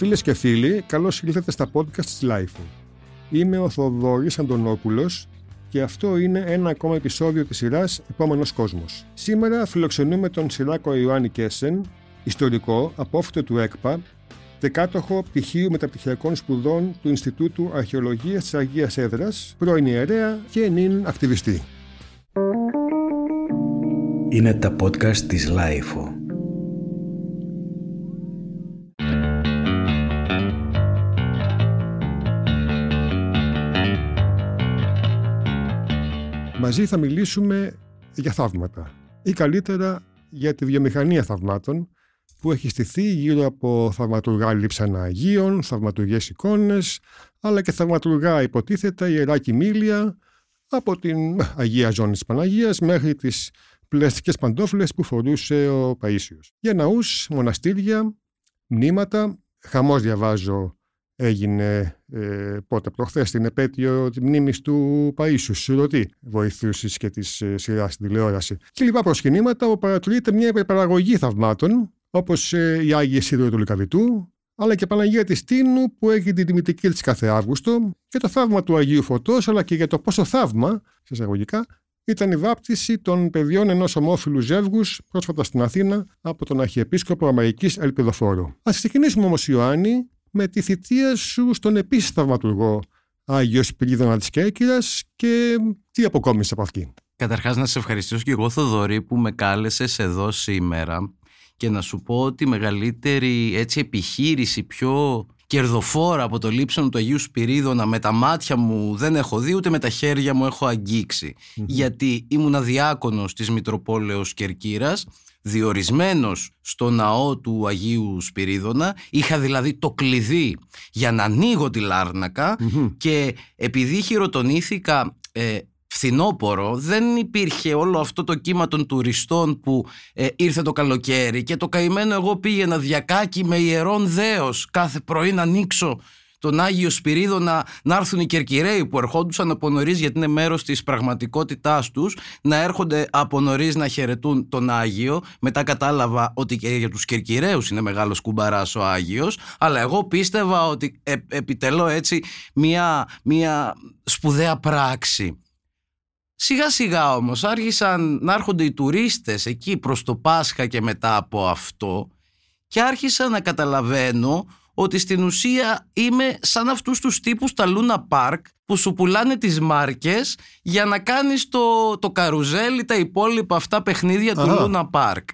Φίλες και φίλοι, καλώς ήλθατε στα podcast της LiFO. Είμαι ο Θοδωρής Αντωνόπουλος και αυτό είναι ένα ακόμα επεισόδιο της σειράς Επόμενος Κόσμος. Σήμερα φιλοξενούμε τον Σιράκο Ιωάννη Κέσεν, ιστορικό, απόφοιτο του ΕΚΠΑ, κάτοχο πτυχίου μεταπτυχιακών σπουδών του Ινστιτούτου Αρχαιολογίας της Αγίας Έδρας, πρώην ιερέα και νυν ακτιβιστή. Είναι τα podcast της LiFO. Μαζί θα μιλήσουμε για θαύματα ή καλύτερα για τη βιομηχανία θαυμάτων που έχει στηθεί γύρω από θαυματουργά λείψανα Αγίων, θαυματουργές εικόνες, αλλά και θαυματουργά υποτίθετα ιερά κοιμήλια από την Αγία Ζώνη της Παναγίας μέχρι τις πλαστικές παντόφλες που φορούσε ο Παΐσιος. Για ναούς, μοναστήρια, μνήματα, χαμός διαβάζω έγινε ε, πότε προχθές την επέτειο της μνήμης του Παΐσιου Σουρωτή βοηθούσης και της ε, σειράς στην τηλεόραση και λοιπά προσκυνήματα όπου παρατηρείται μια υπερπαραγωγή θαυμάτων όπως ε, η Άγιοι Σίδωρο του Λικαβητού αλλά και Παναγία της Τίνου που έχει την τιμητική της κάθε Αύγουστο και το θαύμα του Αγίου Φωτός αλλά και για το πόσο θαύμα, σε εισαγωγικά, ήταν η βάπτιση των παιδιών ενός ομόφυλου ζεύγους πρόσφατα στην Αθήνα από τον Αρχιεπίσκοπο Αμαϊκή Ελπιδοφόρου. Α ξεκινήσουμε όμως, Ιωάννη, με τη θητεία σου στον επίση θαυματουργό Άγιος Σπυρίδωνα τη Κέρκυρας και τι αποκόμισε από αυτή. Καταρχάς να σε ευχαριστήσω και εγώ Θοδωρή που με κάλεσες εδώ σήμερα και να σου πω ότι η μεγαλύτερη έτσι, επιχείρηση πιο κερδοφόρα από το λείψανο του Αγίου Σπυρίδωνα με τα μάτια μου δεν έχω δει ούτε με τα χέρια μου έχω γιατί ήμουν διάκονος της Μητροπόλεως Κερκύρας διορισμένος στο ναό του Αγίου Σπυρίδωνα. Είχα δηλαδή το κλειδί για να ανοίγω τη λαρνακα και επειδή χειροτονήθηκα ε, φθινόπορο δεν υπήρχε όλο αυτό το κύμα των τουριστών που ε, ήρθε το καλοκαίρι και το καημένο εγώ πήγαινα διακάκι με ιερών δέος κάθε πρωί να ανοίξω τον Άγιο Σπυρίδο να, να έρθουν οι Κερκυραίοι που ερχόντουσαν από νωρίς γιατί είναι μέρος της πραγματικότητάς τους, να έρχονται από νωρίς να χαιρετούν τον Άγιο. Μετά κατάλαβα ότι και για τους Κερκυραίους είναι μεγάλος κουμπαράς ο Άγιος. Αλλά εγώ πίστευα ότι ε, επιτελώ έτσι μια, μια σπουδαία πράξη. Σιγά σιγά όμως άρχισαν να έρχονται οι τουρίστες εκεί προς το Πάσχα και μετά από αυτό και άρχισα να καταλαβαίνω ότι στην ουσία είμαι σαν αυτούς τους τύπους τα Luna Park που σου πουλάνε τις μάρκες για να κάνεις το, το καρουζέλι, τα υπόλοιπα αυτά παιχνίδια του Luna Park.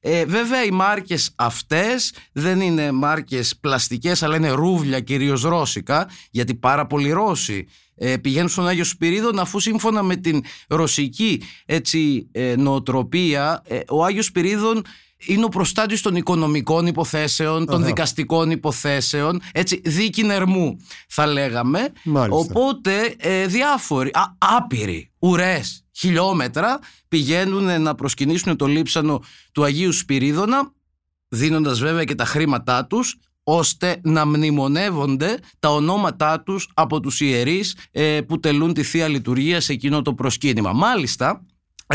Ε, βέβαια οι μάρκες αυτές δεν είναι μάρκες πλαστικές αλλά είναι ρούβλια κυρίως ρώσικα γιατί πάρα πολλοί Ρώσοι ε, πηγαίνουν στον Άγιο Σπυρίδων αφού σύμφωνα με την ρωσική έτσι, ε, νοοτροπία ε, ο Άγιος Σπυρίδων είναι ο προστάτης των οικονομικών υποθέσεων, των δικαστικών υποθέσεων, έτσι, δίκη νερμού θα λέγαμε. Οπότε ε, διάφοροι, α, άπειροι, ουρές, χιλιόμετρα πηγαίνουν να προσκυνήσουν το λείψανο του Αγίου Σπυρίδωνα, δίνοντας βέβαια και τα χρήματά τους, ώστε να μνημονεύονται τα ονόματά τους από τους ιερείς ε, που τελούν τη Θεία Λειτουργία σε εκείνο το προσκύνημα. Μάλιστα,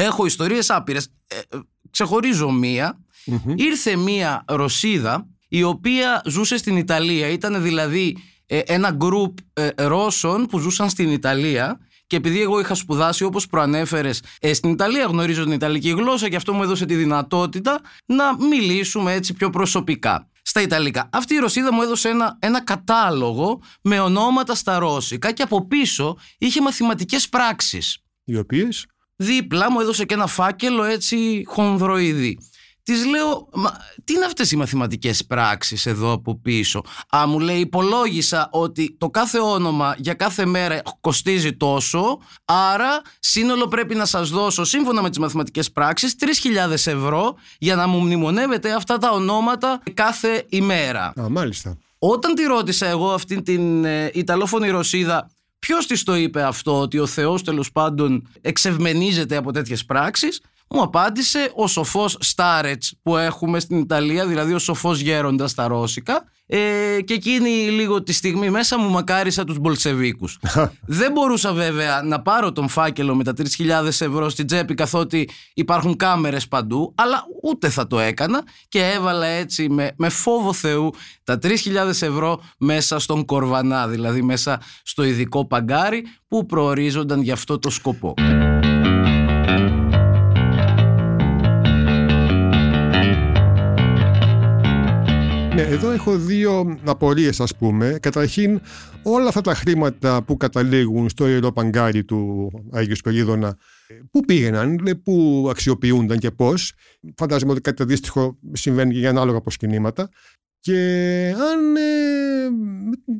έχω ιστορίες άπειρες. Ε, ε ξεχωρίζω μία Ήρθε μία Ρωσίδα η οποία ζούσε στην Ιταλία. Ήταν δηλαδή ε, ένα γκρουπ ε, Ρώσων που ζούσαν στην Ιταλία και επειδή εγώ είχα σπουδάσει όπως προανέφερες ε, στην Ιταλία γνωρίζω την Ιταλική γλώσσα και αυτό μου έδωσε τη δυνατότητα να μιλήσουμε έτσι πιο προσωπικά στα Ιταλικά. Αυτή η Ρωσίδα μου έδωσε ένα, ένα κατάλογο με ονόματα στα Ρώσικα και από πίσω είχε μαθηματικές πράξεις. Οι οποίες; Δίπλα μου έδωσε και ένα φάκελο έτσι χονδροειδή. Της λέω, Μα, τι είναι αυτές οι μαθηματικές πράξεις εδώ από πίσω; Α, μου λέει, υπολόγισα ότι το κάθε όνομα για κάθε μέρα κοστίζει τόσο, άρα σύνολο πρέπει να σας δώσω, σύμφωνα με τις μαθηματικές πράξεις, 3.000 ευρώ για να μου μνημονεύετε αυτά τα ονόματα κάθε ημέρα. Α, μάλιστα. Όταν τη ρώτησα εγώ αυτήν την ε, Ιταλόφωνη Ρωσίδα, Ποιος της το είπε αυτό, ότι ο Θεός τέλος πάντων εξευμενίζεται από τέτοιες πράξεις, μου απάντησε ο σοφός Στάρετς που έχουμε στην Ιταλία, δηλαδή ο σοφός γέροντας στα Ρώσικα ε, και εκείνη λίγο τη στιγμή μέσα μου μακάρισα τους Μπολσεβίκους. Δεν μπορούσα βέβαια να πάρω τον φάκελο με τα 3.000 ευρώ στην τσέπη καθότι υπάρχουν κάμερες παντού, αλλά ούτε θα το έκανα και έβαλα έτσι με, με φόβο Θεού τα 3.000 ευρώ μέσα στον κορβανά, δηλαδή μέσα στο ειδικό παγκάρι που προορίζονταν για αυτό το σκοπό. Ναι, εδώ έχω δύο απορίες, ας πούμε. Καταρχήν, όλα αυτά τα χρήματα που καταλήγουν στο ιερό παγκάρι του Άγιου Σπερίδωνα, πού πήγαιναν, πού αξιοποιούνταν και πώς. Φαντάζομαι ότι κάτι αντίστοιχο συμβαίνει και για ανάλογα αποσκηνήματα. Και αν. Ε,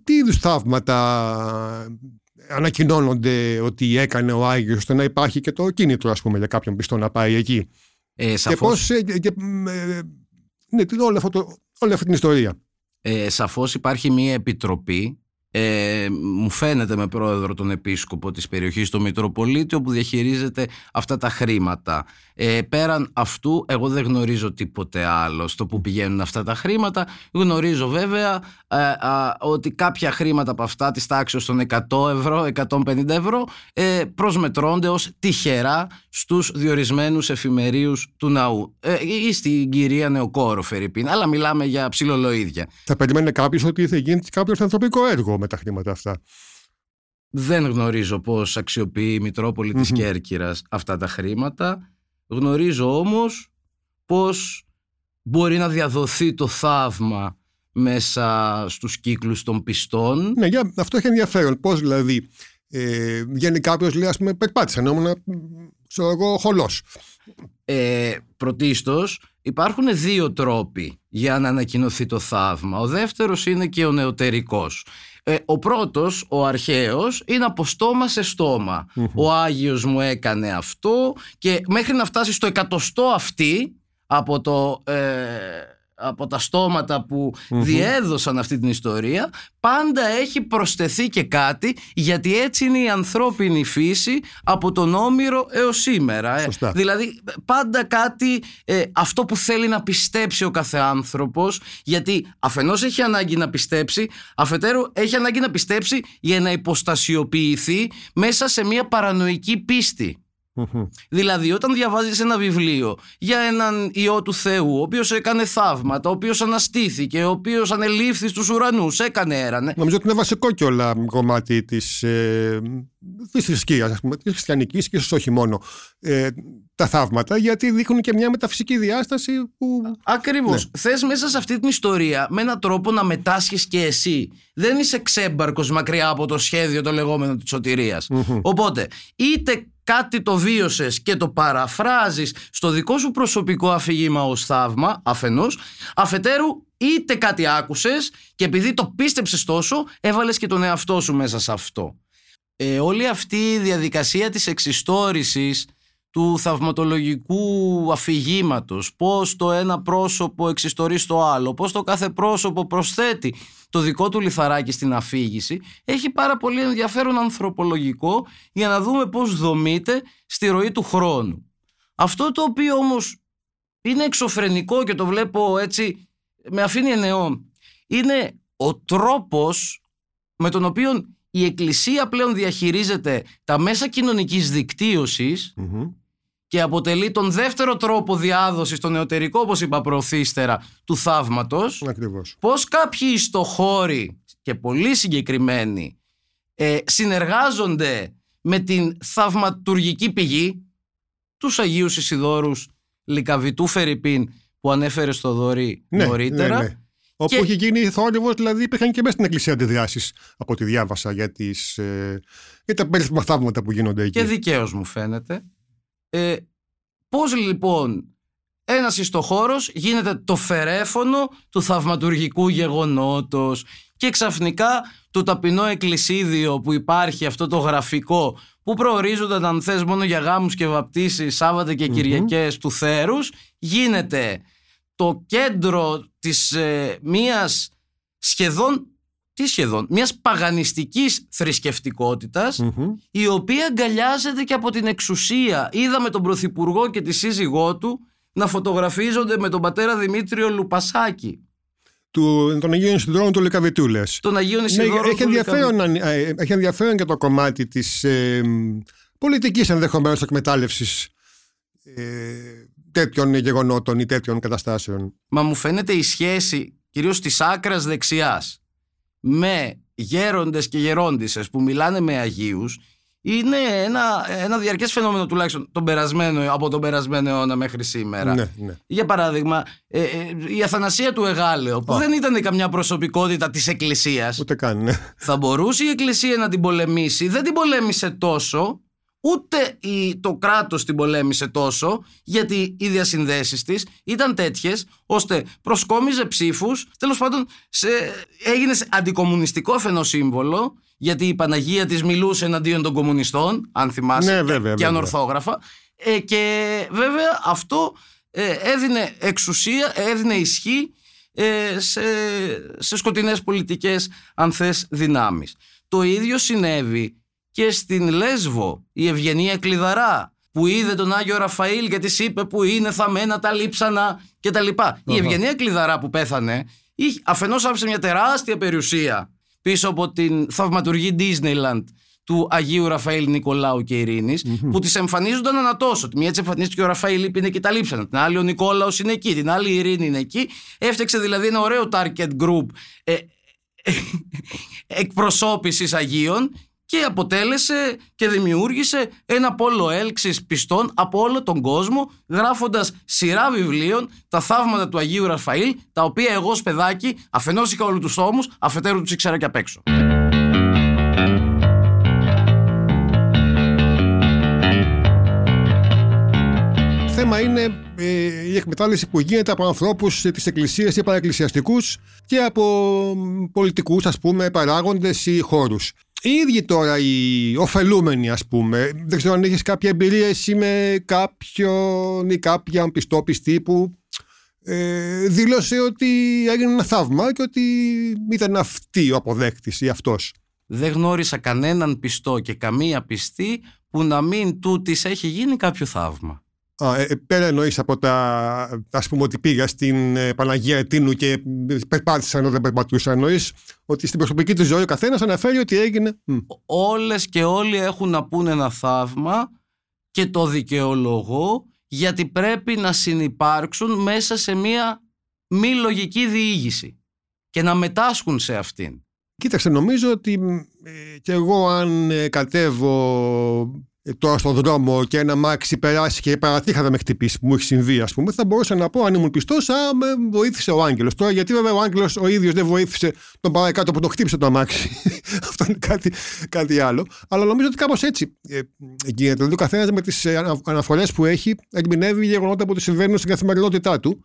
τι είδους θαύματα ανακοινώνονται ότι έκανε ο Άγιος ώστε να υπάρχει και το κίνητρο ας πούμε για κάποιον πιστό να πάει εκεί. Ε, σαφώς... Και πώς, και, ε, ναι, όλο αυτό το, όλη αυτή την ιστορία. Ε, σαφώς υπάρχει μια επιτροπή ε, μου φαίνεται με πρόεδρο τον επίσκοπο της περιοχής του Μητροπολίτη όπου διαχειρίζεται αυτά τα χρήματα. Ε, πέραν αυτού εγώ δεν γνωρίζω τίποτε άλλο στο που πηγαίνουν αυτά τα χρήματα. Γνωρίζω βέβαια ε, ότι κάποια χρήματα από αυτά της τάξης των 100 ευρώ, 150 ευρώ ε, προσμετρώνται ως τυχερά στους διορισμένους εφημερίους του ναού ε, ή στην κυρία Νεοκόρο Φερρυπίν, αλλά μιλάμε για ψιλολοίδια. Θα περιμένει κάποιο ότι θα γίνει κάποιος ανθρωπικό έργο με τα χρήματα αυτά. Δεν γνωρίζω πώς αξιοποιεί η Μητρόπολη της Κέρκυρας αυτά τα χρήματα. Γνωρίζω όμως πώς μπορεί να διαδοθεί το θαύμα μέσα στους κύκλους των πιστών. Ναι, για, αυτό έχει ενδιαφέρον. Πώς δηλαδή ε, βγαίνει κάποιος λέει ας πούμε περπάτησα νόμινα ξέρω εγώ χολός. Ε, πρωτίστως υπάρχουν δύο τρόποι για να ανακοινωθεί το θαύμα. Ο δεύτερος είναι και ο νεωτερικός. Ε, ο πρώτος, ο αρχαίος, είναι από στόμα σε στομα Ο Άγιος μου έκανε αυτό και μέχρι να φτάσει στο εκατοστό αυτή από το... Ε, από τα στόματα που διέδωσαν αυτή την ιστορία πάντα έχει προσθεθεί και κάτι γιατί έτσι είναι η ανθρώπινη φύση από τον Όμηρο έως σήμερα ε. δηλαδή πάντα κάτι ε, αυτό που θέλει να πιστέψει ο κάθε άνθρωπος γιατί αφενός έχει ανάγκη να πιστέψει αφετέρου έχει ανάγκη να πιστέψει για να υποστασιοποιηθεί μέσα σε μια παρανοϊκή πίστη Δηλαδή όταν διαβάζεις ένα βιβλίο για έναν Υιό του Θεού ο οποίος έκανε θαύματα, ο οποίος αναστήθηκε, ο οποίος ανελήφθη στους ουρανούς, έκανε έρανε. Νομίζω ότι είναι βασικό κιόλα κομμάτι της, ε, της θρησκείας, ας πούμε, της χριστιανικής και όχι μόνο. Ε, τα θαύματα γιατί δείχνουν και μια μεταφυσική διάσταση που... Ακριβώς. Ναι. Θες μέσα σε αυτή την ιστορία με έναν τρόπο να μετάσχεις και εσύ. Δεν είσαι ξέμπαρκος μακριά από το σχέδιο το λεγόμενο της σωτηρίας. Οπότε είτε κάτι το βίωσες και το παραφράζεις στο δικό σου προσωπικό αφήγημα ως θαύμα αφενός, αφετέρου είτε κάτι άκουσες και επειδή το πίστεψες τόσο έβαλες και τον εαυτό σου μέσα σε αυτό. Ε, όλη αυτή η διαδικασία της εξιστόρησης του θαυματολογικού αφηγήματος, πώς το ένα πρόσωπο εξιστορεί στο άλλο, πώς το κάθε πρόσωπο προσθέτει το δικό του λιθαράκι στην αφήγηση, έχει πάρα πολύ ενδιαφέρον ανθρωπολογικό για να δούμε πώς δομείται στη ροή του χρόνου. Αυτό το οποίο όμως είναι εξωφρενικό και το βλέπω έτσι, με αφήνει ενεό, είναι ο τρόπος με τον οποίο η Εκκλησία πλέον διαχειρίζεται τα μέσα κοινωνικής και αποτελεί τον δεύτερο τρόπο διάδοσης, τον νεωτερικό όπως είπα προωθήστερα, του θαύματος. Ακριβώς. Πώς κάποιοι ιστοχώροι και πολύ συγκεκριμένοι ε, συνεργάζονται με την θαυματουργική πηγή τους Αγίους Ισιδόρους Λικαβητού Φερρυπίν που ανέφερε στο Δωρή ναι, νωρίτερα. Ναι, ναι. Όπου έχει γίνει θόρυβος, δηλαδή υπήρχαν και μέσα στην Εκκλησία αντιδράσεις από ό,τι διάβασα για, τις, ε, για τα περίφημα θαύματα που γίνονται εκεί. Και δικαίως μου φαίνεται. Ε, πώς λοιπόν ένας ιστοχώρος γίνεται το φερέφωνο του θαυματουργικού γεγονότος και ξαφνικά το ταπεινό εκκλησίδιο που υπάρχει αυτό το γραφικό που προορίζονταν αν θες μόνο για γάμους και βαπτίσεις Σάββατα και κυριακες του θέρους γίνεται το κέντρο της ε, μίας σχεδόν τι σχεδόν, μιας παγανιστικής θρησκευτικότητας η οποία αγκαλιάζεται και από την εξουσία. Είδαμε τον Πρωθυπουργό και τη σύζυγό του να φωτογραφίζονται με τον πατέρα Δημήτριο Λουπασάκη. Του, των Αγίων Ισιδρών του Λεκαβητού, λες. Των Αγίων Ναι, Ισιδρών έχει, του ενδιαφέρον, αν- ε, έχει ενδιαφέρον και το κομμάτι της ε, πολιτικής ενδεχομένως εκμετάλλευσης ε, τέτοιων γεγονότων ή τέτοιων καταστάσεων. Μα μου φαίνεται η σχέση κυρίως της άκρας δεξιάς με γέροντες και γερόντισσες που μιλάνε με Αγίους είναι ένα, ένα διαρκές φαινόμενο τουλάχιστον τον περασμένο, από τον περασμένο αιώνα μέχρι σήμερα. Ναι, ναι. Για παράδειγμα, ε, ε, η Αθανασία του Εγάλεο που Α. δεν ήταν καμιά προσωπικότητα της Εκκλησίας Ούτε καν. Ναι. θα μπορούσε η Εκκλησία να την πολεμήσει. Δεν την πολέμησε τόσο, ούτε η, το κράτος την πολέμησε τόσο, γιατί οι διασυνδέσεις της ήταν τέτοιες, ώστε προσκόμιζε ψήφους, τέλος πάντων σε, έγινε σε αντικομουνιστικό φαινοσύμβολο, γιατί η Παναγία της μιλούσε εναντίον των κομμουνιστών, αν θυμάσαι, Ναι, και- βέβαια, και βέβαια. ανορθόγραφα. Ε, και βέβαια αυτό ε, έδινε εξουσία, έδινε ισχύ ε, σε, σε σκοτεινές πολιτικές αν θες δυνάμεις. Το ίδιο συνέβη και στην Λέσβο η Ευγενία Κλειδαρά που είδε τον Άγιο Ραφαήλ και της είπε που είναι θαμμένα τα λείψανα και τα λοιπά. Η Αχα. Ευγενία Κλειδαρά που πέθανε είχε- αφενός άφησε μια τεράστια περιουσία πίσω από την θαυματουργή Disneyland του Αγίου Ραφαήλ Νικολάου και Ειρήνης που τις εμφανίζονταν ανατόσο. Τη μία της εμφανίστηκε ο Ραφαήλ είπε είναι και τα λείψανα. Την άλλη ο Νικόλαος είναι εκεί. Την άλλη η Ειρήνη είναι εκεί. Έφτιαξε δηλαδή ένα ωραίο target group ε, εκπροσώπησης Αγίων και αποτέλεσε και δημιούργησε ένα πόλο έλξης πιστών από όλο τον κόσμο γράφοντας σειρά βιβλίων τα θαύματα του Αγίου Ραφαήλ τα οποία εγώ ως παιδάκι αφενός είχα όλους τους τόμους αφετέρου τους ήξερα και απ' έξω. θέμα είναι ε, η εκμετάλλευση που γίνεται από ανθρώπους της Εκκλησίας ή παραεκκλησιαστικούς και από πολιτικούς, ας πούμε, παράγοντες ή χώρους. Οι ίδιοι τώρα οι ωφελούμενοι, ας πούμε, δεν ξέρω αν έχεις κάποια εμπειρία εσύ με κάποιον ή κάποια πιστόπιστη που ε, δήλωσε ότι έγινε ένα θαύμα και ότι ήταν αυτή ο αποδέκτης ή αυτός. Δεν γνώρισα κανέναν πιστό και καμία πιστή που να μην τούτης έχει γίνει κάποιο θαύμα. Α, ε, ε, πέρα εννοείς από τα, ας πούμε ότι πήγα στην ε, Παναγία Ετίνου και περπάτησα ενώ δεν περπατούσα. Εννοείς ότι στην προσωπική του ζωή ο καθένας αναφέρει ότι έγινε. Μ. Όλες και όλοι έχουν να πούνε ένα θαύμα και το δικαιολογώ γιατί πρέπει να συνυπάρξουν μέσα σε μια μη λογική διήγηση και να μετάσχουν σε αυτήν. Κοίταξε, νομίζω ότι ε, και εγώ αν ε, κατέβω ε, τώρα στον δρόμο και ένα μάξι περάσει και παρατύχα να με χτυπήσει που μου έχει συμβεί, ας πούμε, θα μπορούσα να πω αν ήμουν πιστός, Α, με βοήθησε ο Άγγελος. Τώρα, γιατί βέβαια ο Άγγελος ο ίδιος δεν βοήθησε τον παρακάτω που τον χτύπησε το αμάξι. Αυτό είναι κάτι, κάτι άλλο. Αλλά νομίζω ότι κάπως έτσι ε, γίνεται. Δηλαδή, ο καθένας με τις αναφορές που έχει ερμηνεύει γεγονότα που του συμβαίνουν στην καθημερινότητά του.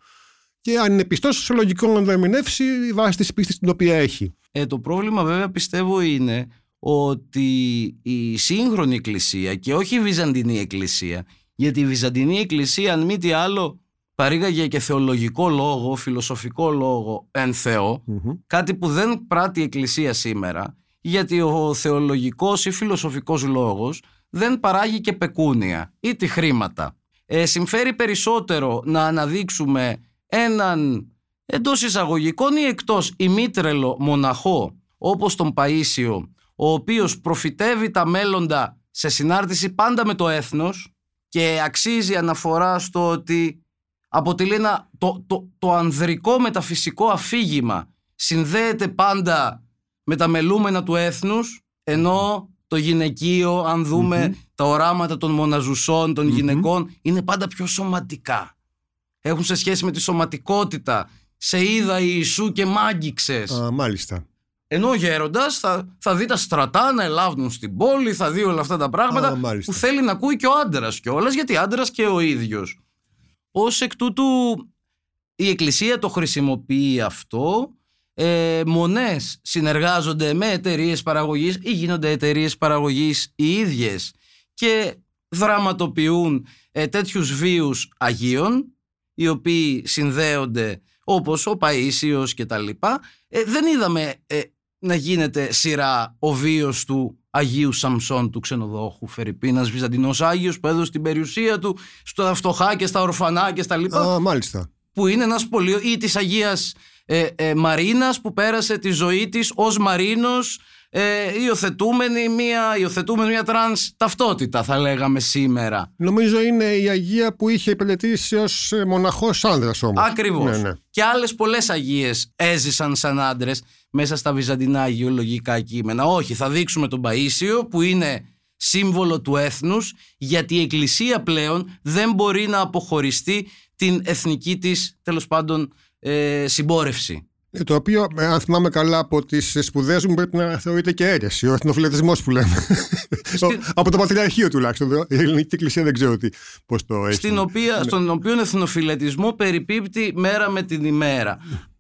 Και αν είναι πιστός, σε λογικό να το ερμηνεύσει βάσει της πίστης την οποία έχει. Ε, το πρόβλημα βέβαια πιστεύω είναι ότι η σύγχρονη εκκλησία και όχι η Βυζαντινή εκκλησία γιατί η Βυζαντινή εκκλησία αν μη τι άλλο παρήγαγε και θεολογικό λόγο, φιλοσοφικό λόγο εν Θεό κάτι που δεν πράττει η εκκλησία σήμερα γιατί ο θεολογικός ή φιλοσοφικός λόγος δεν παράγει και πεκούνια ή τη χρήματα. Ε, συμφέρει περισσότερο να αναδείξουμε έναν εντός εισαγωγικών ή εκτός ημίτρελο μοναχό όπως τον Παΐσιο ο οποίος προφητεύει τα μέλλοντα σε συνάρτηση πάντα με το έθνος και αξίζει αναφορά στο ότι αποτελεί ένα, το, το, το ανδρικό μεταφυσικό αφήγημα συνδέεται πάντα με τα μελούμενα του έθνους ενώ το γυναικείο αν δούμε τα οράματα των μοναζουσών των γυναικών είναι πάντα πιο σωματικά. Έχουν σε σχέση με τη σωματικότητα σε είδα Ιησού και μάγγιξες Α, μάλιστα. Ενώ ο γέροντας θα, θα δει τα στρατά να ελάβουν στην πόλη, θα δει όλα αυτά τα πράγματα Α, μάλιστα. που θέλει να ακούει και ο άντρας κιόλας, γιατί άντρας και ο ίδιος. Ως εκ τούτου η Εκκλησία το χρησιμοποιεί αυτό. Ε, μονές συνεργάζονται με εταιρείες παραγωγής ή γίνονται εταιρείες παραγωγής οι ίδιες και δραματοποιούν ε, τέτοιους βίους Αγίων οι οποίοι συνδέονται όπως ο Παΐσιος και τα λοιπά. Ε, δεν είδαμε ε, να γίνεται σειρά ο βίος του Αγίου Σαμσόν του ξενοδόχου Φερρυπίνας Βυζαντινός Άγιος που έδωσε την περιουσία του στα φτωχά και στα ορφανά και στα λοιπά. Α, μάλιστα. Που είναι ένας πολύ... ή της Αγίας ε, ε, Μαρίνας που πέρασε τη ζωή της ως Μαρίνος ε, υιοθετούμενη μια, υιοθετούμενη μια τρανς ταυτότητα θα λέγαμε σήμερα. Νομίζω είναι η Αγία που είχε υπηρετήσει ως ε, μοναχός άνδρας όμως. Ακριβώς. Ναι, ναι. Και άλλες πολλές Αγίες έζησαν σαν άντρες μέσα στα βυζαντινά αγιολογικά κείμενα. Όχι, θα δείξουμε τον Παΐσιο που είναι σύμβολο του έθνους γιατί η Εκκλησία πλέον δεν μπορεί να αποχωριστεί την εθνική της τέλος πάντων ε, συμπόρευση. Ε, Το οποίο, ε, αν θυμάμαι καλά από τις σπουδές μου, πρέπει να θεωρείται και αίρεση. Ο εθνοφιλετισμό που λέμε. Στην- από το Πατριαρχείο τουλάχιστον. Η Ελληνική Εκκλησία δεν ξέρω πώς το έχει. στην οποία, Ναι. στον οποίο εθνοφιλετισμό περιπίπτει μέρα με την ημέρα.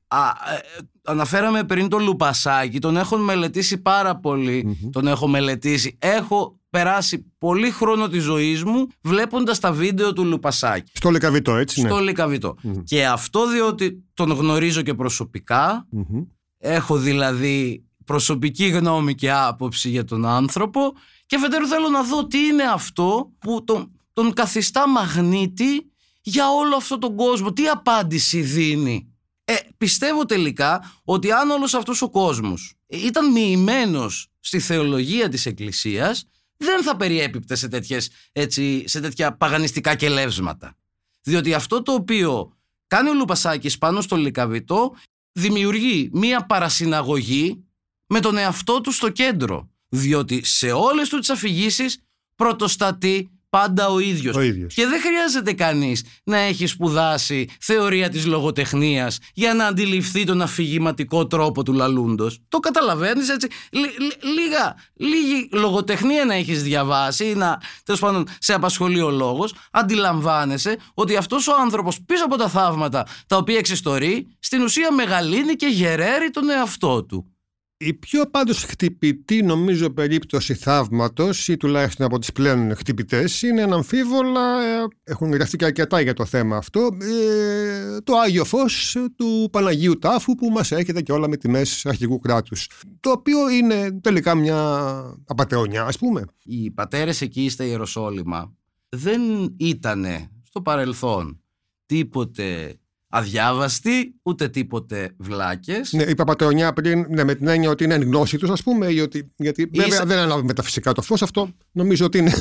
Α, ε, αναφέραμε πριν τον Λουπασάκη, τον έχω μελετήσει πάρα πολύ, τον έχω μελετήσει. Έχω περάσει πολύ χρόνο της ζωής μου βλέποντας τα βίντεο του Λουπασάκη. Στο Λεκαβιτό, έτσι. Στο ναι. Λικαβιτό. Και αυτό διότι τον γνωρίζω και προσωπικά, Μμμ. έχω δηλαδή προσωπική γνώμη και άποψη για τον άνθρωπο και αφετέρου θέλω να δω τι είναι αυτό που τον, τον καθιστά μαγνήτη για όλο αυτό τον κόσμο. Τι απάντηση δίνει. Ε, πιστεύω τελικά ότι αν όλος αυτός ο κόσμος ήταν μοιημένος στη θεολογία της Εκκλησίας δεν θα περιέπιπτε σε, τέτοιες, έτσι, σε τέτοια παγανιστικά κελεύσματα. Διότι αυτό το οποίο κάνει ο Λουπασάκης πάνω στο Λικαβιτό δημιουργεί μία παρασυναγωγή με τον εαυτό του στο κέντρο. Διότι σε όλες τους τις αφηγήσεις πρωτοστατεί πάντα ο ίδιος. Ο ίδιος. Και δεν χρειάζεται κανείς να έχει σπουδάσει θεωρία της λογοτεχνίας για να αντιληφθεί τον αφηγηματικό τρόπο του λαλούντος. Το καταλαβαίνεις έτσι. Λι- λι- λίγα, λίγη λογοτεχνία να έχεις διαβάσει ή να τέλος πάντων σε απασχολεί ο λόγος. Αντιλαμβάνεσαι ότι αυτός ο άνθρωπος πίσω από τα θαύματα τα οποία εξιστορεί στην ουσία μεγαλύνει και γεραίρει τον εαυτό του. Η πιο πάντως χτυπητή νομίζω περίπτωση θαύματος ή τουλάχιστον από τις πλέον χτυπητές είναι αναμφίβολα, ε, έχουν γραφτεί και αρκετά για το θέμα αυτό, ε, το Άγιο Φως του Παναγίου Τάφου που μας έρχεται και όλα με τιμές αρχηγού κράτους. Το οποίο είναι τελικά μια απαταιωνιά ας πούμε. Οι πατέρες εκεί στα Ιεροσόλυμα δεν ήταν στο παρελθόν τίποτε αδιάβαστοι, ούτε τίποτε βλάκες. Ναι, είπα πατεωνιά πριν ναι, με την έννοια ότι είναι εν γνώση τους ας πούμε ή ότι, γιατί βέβαια Ίσα- δεν ανάβουμε τα φυσικά το φως αυτό νομίζω ότι είναι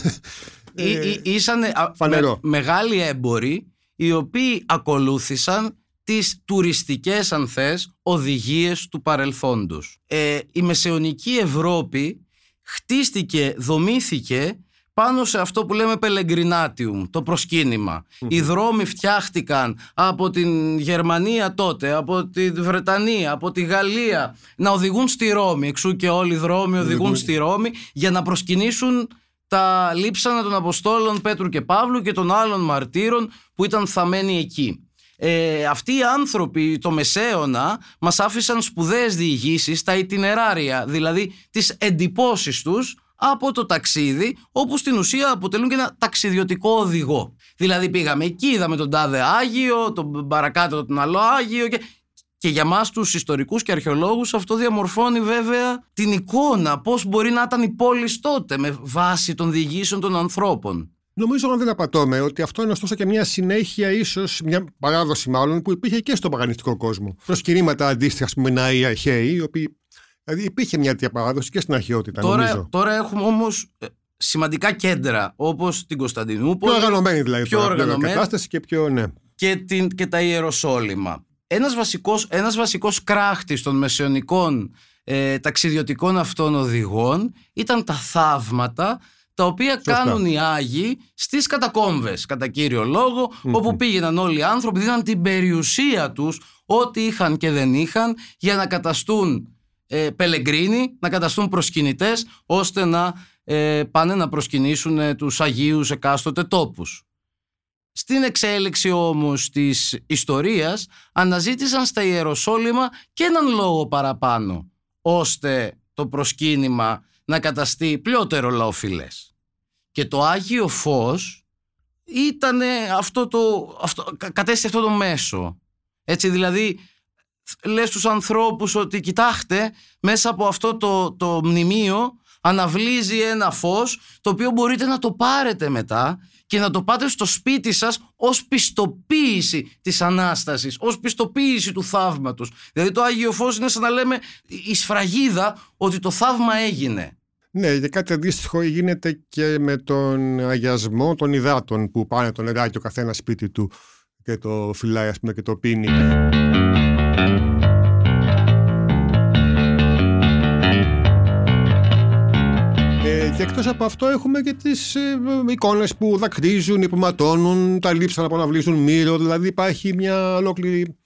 Ή- ή- Ήσανε α, φανερό. με- μεγάλοι έμποροι οι οποίοι ακολούθησαν τις τουριστικές αν θες οδηγίες του παρελθόντος. Ε, η μεσαιωνική Ευρώπη χτίστηκε, δομήθηκε πάνω σε αυτό που λέμε Πελεγκρινάτιουμ, το προσκύνημα. Οι δρόμοι φτιάχτηκαν από την Γερμανία τότε, από τη Βρετανία, από τη Γαλλία να οδηγούν στη Ρώμη. Εξού και όλοι οι δρόμοι οδηγούν στη Ρώμη για να προσκυνήσουν τα λείψανα των Αποστόλων Πέτρου και Παύλου και των άλλων μαρτύρων που ήταν θαμένοι εκεί. Ε, αυτοί οι άνθρωποι το Μεσαίωνα μας άφησαν σπουδαίες διηγήσεις στα ιτινεράρια, δηλαδή τις εντυπώσεις τους από το ταξίδι, όπου στην ουσία αποτελούν και ένα ταξιδιωτικό οδηγό. Δηλαδή πήγαμε εκεί, είδαμε τον τάδε Άγιο, τον παρακάτω τον άλλο Άγιο και, και για μας τους ιστορικούς και αρχαιολόγους αυτό διαμορφώνει βέβαια την εικόνα πώς μπορεί να ήταν η πόλη τότε με βάση των διηγήσεων των ανθρώπων. Νομίζω, αν δεν απατώμε, ότι αυτό είναι ωστόσο και μια συνέχεια, ίσως μια παράδοση μάλλον, που υπήρχε και στον παγανιστικό κόσμο. Προσκυνήματα αντίστοιχα, ας πούμε, ναοί αρχαίοι, οι οποίοι. Δηλαδή υπήρχε μια τέτοια παράδοση και στην αρχαιότητα, Τώρα, νομίζω. τώρα έχουμε όμως ε, σημαντικά κέντρα όπως την Κωνσταντινούπολη Πιο οργανωμένη δηλαδή. πιο τώρα, οργανωμένη. κατάσταση και πιο. Ναι. και, την, και τα Ιεροσόλυμα. Ένας βασικός, ένας βασικός κράχτης των μεσαιωνικών ε, ταξιδιωτικών αυτών οδηγών ήταν τα θαύματα τα οποία Σωστά. κάνουν οι Άγιοι στις κατακόμβες κατά κύριο λόγο, όπου πήγαιναν όλοι οι άνθρωποι, δίναν την περιουσία τους ό,τι είχαν και δεν είχαν για να καταστούν ε, πελεγκρίνοι, να καταστούν προσκυνητές ώστε να ε, πάνε να προσκυνήσουν ε, τους Αγίους εκάστοτε τόπους. Στην εξέλιξη όμως της ιστορίας αναζήτησαν στα Ιεροσόλυμα και έναν λόγο παραπάνω ώστε το προσκύνημα να καταστεί πλειότερο λαοφιλές. Και το Άγιο Φως ήταν αυτό το, αυτό, κα- κατέστη αυτό το μέσο. Έτσι δηλαδή λες στους ανθρώπους ότι κοιτάξτε μέσα από αυτό το, το μνημείο αναβλύζει ένα φως το οποίο μπορείτε να το πάρετε μετά και να το πάτε στο σπίτι σας ως πιστοποίηση της Ανάστασης, ως πιστοποίηση του θαύματος. Δηλαδή το Άγιο Φως είναι σαν να λέμε η σφραγίδα ότι το θαύμα έγινε. Ναι, και κάτι αντίστοιχο γίνεται και με τον αγιασμό των υδάτων που πάνε το νεράκι ο καθένας σπίτι του και το φυλάει ας πούμε και το πίνει. Ε, και εκτός από αυτό έχουμε και τις ε, εικόνες που δακρύζουν, υποματώνουν, τα λείψανα που αναβλύσουν μύρο, δηλαδή υπάρχει μια ολόκληρη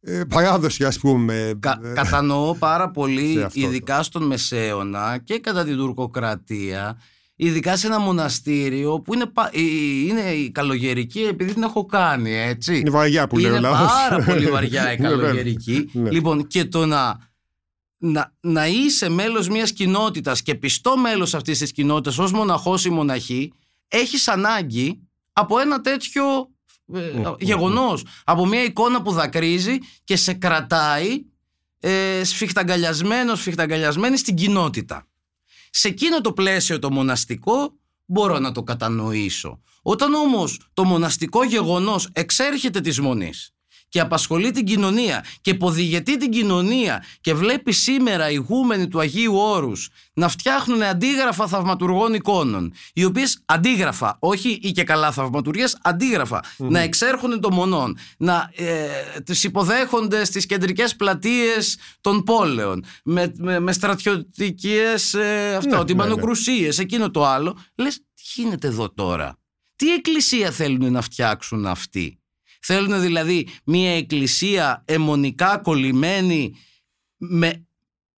ε, παράδοση ας πούμε. Κα, ε, κατανοώ πάρα πολύ, ειδικά στον Μεσαίωνα και κατά την τουρκοκρατία, ειδικά σε ένα μοναστήριο που είναι, ε, είναι η καλογερική επειδή την έχω κάνει έτσι. Είναι βαριά που λέω Είναι πάρα πολύ βαριά η ναι, καλογερική. Ναι. λοιπόν και το να, να, να είσαι μέλος μιας κοινότητας και πιστό μέλος αυτής της κοινότητας ως μοναχός ή μοναχή έχεις ανάγκη από ένα τέτοιο ε, γεγονός από μια εικόνα που δακρύζει και σε κρατάει ε, σφιχταγκαλιασμένος σφιχταγκαλιασμένη στην κοινότητα σε εκείνο το πλαίσιο το μοναστικό μπορώ να το κατανοήσω. Όταν όμως το μοναστικό γεγονός εξέρχεται της μονής και απασχολεί την κοινωνία. Και υποδηγετεί την κοινωνία. Και βλέπει σήμερα οι ηγούμενοι του Αγίου Όρους να φτιάχνουν αντίγραφα θαυματουργών εικόνων οι οποίες αντίγραφα, όχι ή και καλά θαυματουργίες, να εξέρχουν των μονών. Να ε, τις υποδέχονται στις κεντρικές πλατείες των πόλεων. Με, με, με στρατιωτικές ε, αυτό, ναι, τυμπανοκρουσίες, ναι, ναι. εκείνο το άλλο. Λες τι γίνεται εδώ τώρα; Τι εκκλησία θέλουν να φτιάξουν αυτοί; Θέλουν δηλαδή μια εκκλησία αιμονικά κολλημένη με,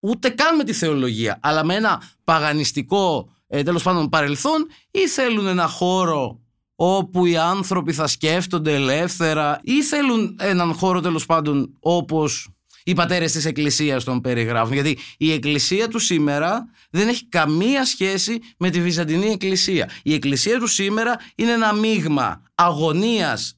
ούτε καν με τη θεολογία αλλά με ένα παγανιστικό ε, τέλος πάντων παρελθόν ή θέλουν ένα χώρο όπου οι άνθρωποι θα σκέφτονται ελεύθερα ή θέλουν έναν χώρο τέλος πάντων όπως οι πατέρες της Εκκλησίας τον περιγράφουν. Γιατί η Εκκλησία του σήμερα δεν έχει καμία σχέση με τη Βυζαντινή Εκκλησία. Η Εκκλησία του σήμερα είναι ένα μείγμα αγωνίας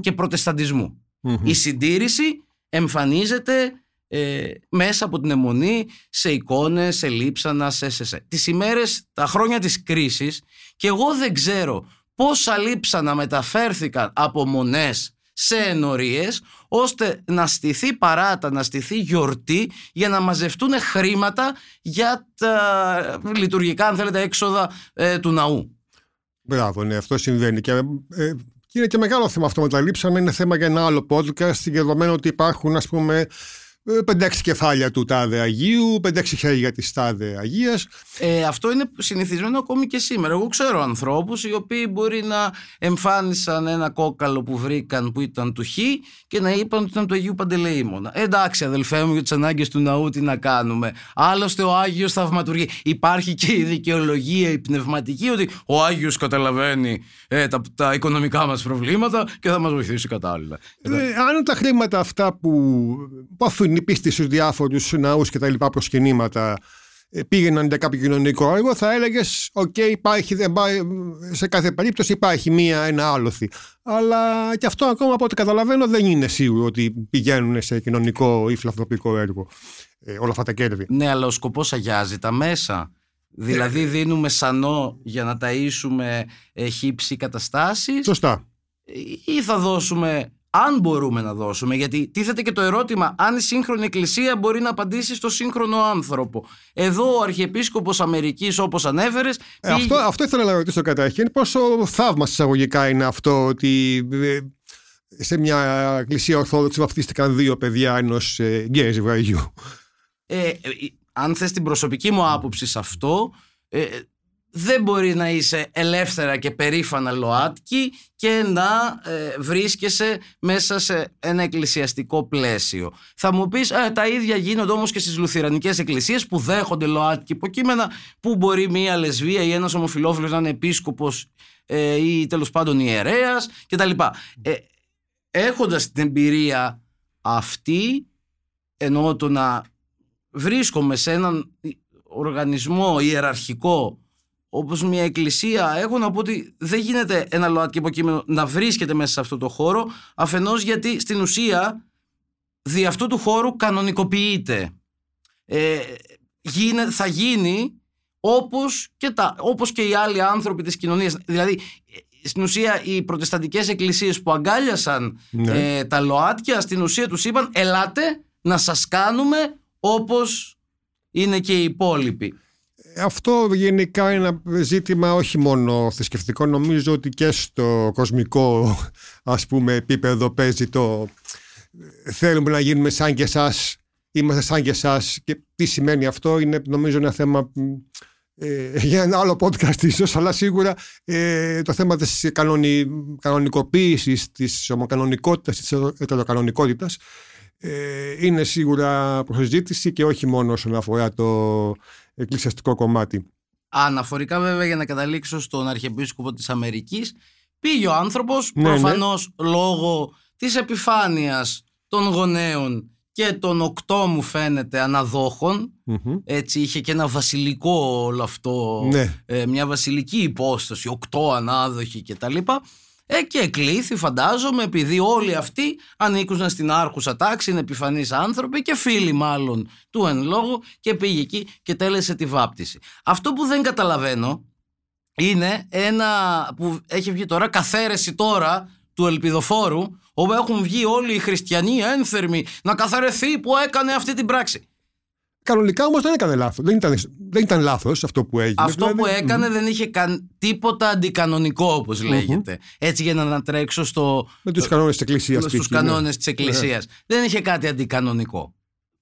και προτεσταντισμου Η συντήρηση εμφανίζεται ε, μέσα από την αιμονή σε εικόνες, σε λείψανα, σε, σε, σε. Τις ημέρες, τα χρόνια της κρίσης και εγώ δεν ξέρω πόσα λείψανα μεταφέρθηκαν από μονές σε ενορίες ώστε να στηθεί παράτα, να στηθεί γιορτή για να μαζευτούν χρήματα για τα λειτουργικά αν θέλετε έξοδα ε, του ναού. Μπράβο, ναι, αυτό συμβαίνει και ε, είναι και μεγάλο θέμα αυτό με τα λείψανα, είναι θέμα για ένα άλλο podcast, δεδομένου ότι υπάρχουν ας πούμε 5-6 ε, κεφάλια του τάδε Αγίου, 5-6 χέρια της τάδε Αγίας. Ε, αυτό είναι συνηθισμένο ακόμη και σήμερα. Εγώ ξέρω ανθρώπους οι οποίοι μπορεί να εμφάνισαν ένα κόκαλο που βρήκαν που ήταν του Χ και να είπαν ότι ήταν του Αγίου Παντελεήμονα. Ε, εντάξει αδελφέ μου για τις ανάγκες του ναού τι να κάνουμε. Άλλωστε ο Άγιος θαυματουργεί. Υπάρχει και η δικαιολογία η πνευματική ότι ο Άγιος καταλαβαίνει ε, τα, τα οικονομικά μας προβλήματα και θα μας βοηθήσει κατάλληλα. Ε, αν τα χρήματα αυτά που, που η πίστη στους διάφορους ναούς και τα λοιπά προσκυνήματα ε, πήγαιναν για κάποιο κοινωνικό έργο, θα έλεγες: Οκ, υπάρχει, σε κάθε περίπτωση υπάρχει μία, ένα άλλοθι. Αλλά και αυτό ακόμα από ό,τι καταλαβαίνω δεν είναι σίγουρο ότι πηγαίνουν σε κοινωνικό ή φιλανθρωπικό έργο ε, όλα αυτά τα κέρδη. Ναι, αλλά ο σκοπός αγιάζει τα μέσα. Δηλαδή ε, δίνουμε σανό για να ταΐσουμε ε, χύψη καταστάσεις Σωστά Ή θα δώσουμε αν μπορούμε να δώσουμε, γιατί τίθεται και το ερώτημα αν η σύγχρονη εκκλησία μπορεί να απαντήσει στο σύγχρονο άνθρωπο. Εδώ ο Αρχιεπίσκοπος Αμερικής όπως ανέφερες... Ε, αυτό, αυτό ήθελα να ρωτήσω καταρχήν, πόσο θαύμα εισαγωγικά είναι αυτό ότι ε, σε μια εκκλησία ορθόδοξη βαφτίστηκαν δύο παιδιά ενός ε, γκέι ζευγαριού; Ε, αν θες την προσωπική μου άποψη σε αυτό, δεν μπορεί να είσαι ελεύθερα και περήφανα ΛΟΑΤΚΙ και να ε, βρίσκεσαι μέσα σε ένα εκκλησιαστικό πλαίσιο. Θα μου πεις ε, τα ίδια γίνονται όμως και στις λουθυρανικές εκκλησίες που δέχονται ΛΟΑΤΚΙ υποκείμενα που μπορεί μία λεσβία ή ένας ομοφιλόφιλος να είναι επίσκοπος ε, ή τέλος πάντων ιερέας κτλ. Ε, έχοντας την εμπειρία αυτή ενώ το να βρίσκομαι σε έναν οργανισμό ιεραρχικό όπως μια εκκλησία έχω να πω ότι δεν γίνεται ένα ΛΟΑΤΚΙ υποκείμενο να βρίσκεται μέσα σε αυτό το χώρο αφενός γιατί στην ουσία δι' αυτού του χώρου κανονικοποιείται. Ε, θα γίνει όπως και, τα, όπως και οι άλλοι άνθρωποι της κοινωνίας. Δηλαδή, στην ουσία οι προτεσταντικές εκκλησίες που αγκάλιασαν ναι. ε, τα ΛΟΑΤΚΙΑ στην ουσία τους είπαν ελάτε να σας κάνουμε όπως είναι και οι υπόλοιποι. Αυτό γενικά είναι ένα ζήτημα όχι μόνο θρησκευτικό, νομίζω ότι και στο κοσμικό ας πούμε επίπεδο παίζει το θέλουμε να γίνουμε σαν και εσάς, είμαστε σαν και εσάς. Και τι σημαίνει αυτό είναι νομίζω ένα θέμα ε, για ένα άλλο podcast ίσως, αλλά σίγουρα ε, το θέμα της κανονι, κανονικοποίησης, της ομοκανονικότητας, της ετεροκανονικότητας ε, είναι σίγουρα προσζήτηση και όχι μόνο όσον αφορά το εκκλησιαστικό κομμάτι. Αναφορικά βέβαια για να καταλήξω στον Αρχιεπίσκοπο της Αμερικής πήγε ο άνθρωπος ναι, ναι. προφανώς λόγω της επιφάνειας των γονέων και των οκτώ μου φαίνεται έτσι είχε και ένα βασιλικό όλο αυτό ναι. ε, μια βασιλική υπόσταση οκτώ ανάδοχοι και τα λοιπά ε, και εκλήθη φαντάζομαι επειδή όλοι αυτοί ανήκουν στην άρχουσα τάξη είναι επιφανείς άνθρωποι και φίλοι μάλλον του εν λόγω και πήγε εκεί και τέλεσε τη βάπτιση αυτό που δεν καταλαβαίνω είναι ένα που έχει βγει τώρα καθαίρεση τώρα του ελπιδοφόρου όπου έχουν βγει όλοι οι χριστιανοί ένθερμοι να καθαρεθεί που έκανε αυτή την πράξη. Κανονικά όμως δεν έκανε λάθος. Δεν ήταν, δεν ήταν λάθος αυτό που έγινε. Αυτό δηλαδή, που έκανε δεν είχε καν, τίποτα αντικανονικό, όπως λέγεται. Έτσι για να ανατρέξω στο. Με τους κανόνες της Εκκλησίας. Στου ναι. κανόνες της Εκκλησίας. Δεν είχε κάτι αντικανονικό.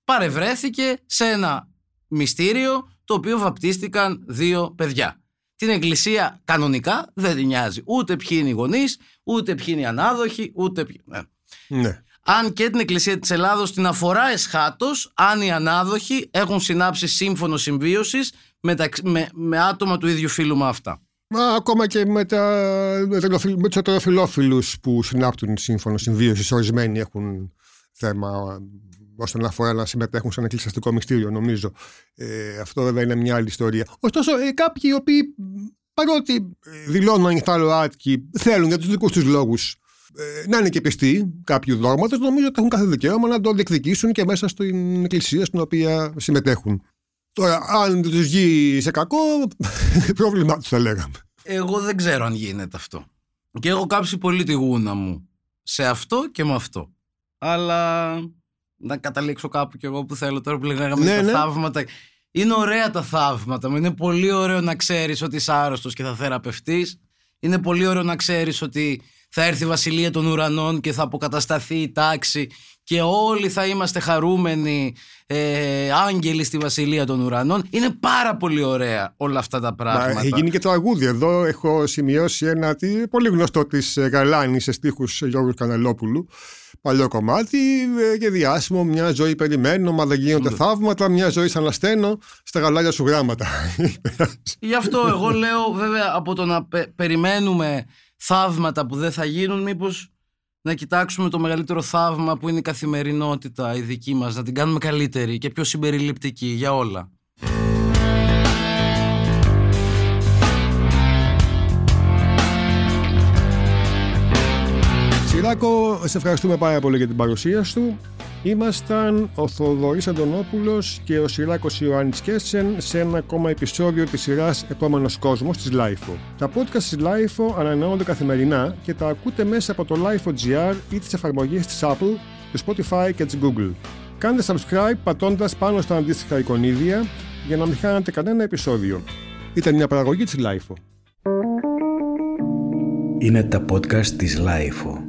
Παρευρέθηκε σε ένα μυστήριο το οποίο βαπτίστηκαν δύο παιδιά. Την Εκκλησία κανονικά δεν την νοιάζει. Ούτε ποιοι είναι οι γονείς, ούτε ποιοι είναι οι ανάδοχοι, ούτε ποιοι. Ναι. Ναι. Αν και την Εκκλησία της Ελλάδος την αφορά εσχάτως, αν οι ανάδοχοι έχουν συνάψει σύμφωνο συμβίωσης με, με, με άτομα του ίδιου φίλου με αυτά. Μα, ακόμα και με, τα, με τους ετεροφιλόφιλους που συνάπτουν σύμφωνο συμβίωσης, ορισμένοι έχουν θέμα όσον αφορά να συμμετέχουν σε ένα εκκλησιαστικό μυστήριο, νομίζω. Ε, αυτό βέβαια είναι μια άλλη ιστορία. Ωστόσο, ε, κάποιοι οι οποίοι παρότι δηλώνουν ανοιχτά ΛΟΑΤΚΙ, θέλουν για τους δικούς τους λόγους ε, να είναι και πιστοί κάποιου δόγματο, νομίζω ότι έχουν κάθε δικαίωμα να το διεκδικήσουν και μέσα στην εκκλησία στην οποία συμμετέχουν. Τώρα, αν τους βγει σε κακό, πρόβλημά τους θα λέγαμε. Εγώ δεν ξέρω αν γίνεται αυτό. Και έχω κάψει πολύ τη γούνα μου σε αυτό και με αυτό. Αλλά να καταλήξω κάπου κι εγώ που θέλω τώρα που λέγαμε ναι, τα ναι. θαύματα. Είναι ωραία τα θαύματα. Είναι πολύ ωραίο να ξέρεις ότι είσαι άρρωστος και θα θεραπευτείς. Είναι πολύ ωραίο να ξέρεις ότι θα έρθει η βασιλεία των ουρανών και θα αποκατασταθεί η τάξη και όλοι θα είμαστε χαρούμενοι ε, άγγελοι στη βασιλεία των ουρανών. Είναι πάρα πολύ ωραία όλα αυτά τα πράγματα. έχει γίνει και το αγούδι. Εδώ έχω σημειώσει ένα πολύ γνωστό της Γαλάνης σε στίχους Γιώργου Κανελόπουλου παλιό κομμάτι ε, και διάσημο. Μια ζωή περιμένω, μα δεν γίνονται θαύματα. Μια ζωή σαν ασθένω στα γαλάζια σου γράμματα. Γι' αυτό εγώ λέω, βέβαια, από το να περιμένουμε θαύματα που δεν θα γίνουν, μήπως να κοιτάξουμε το μεγαλύτερο θαύμα που είναι η καθημερινότητα η δική μας, να την κάνουμε καλύτερη και πιο συμπεριληπτική για όλα. Σιράκο, σε ευχαριστούμε πάρα πολύ για την παρουσία σου. Ήμασταν ο Θοδωρής Αντωνόπουλος και ο Σιράκος Ιωάννης Κέσεν σε ένα ακόμα επεισόδιο της σειράς «Επόμενος κόσμος» της LIFO. Τα podcast της LIFO ανανεώνονται καθημερινά και τα ακούτε μέσα από το LIFO.gr ή τις εφαρμογές της Apple, του Spotify και της Google. Κάντε subscribe πατώντας πάνω στα αντίστοιχα εικονίδια για να μην χάνετε κανένα επεισόδιο. Ήταν μια παραγωγή της LIFO. Είναι τα podcast της LIFO.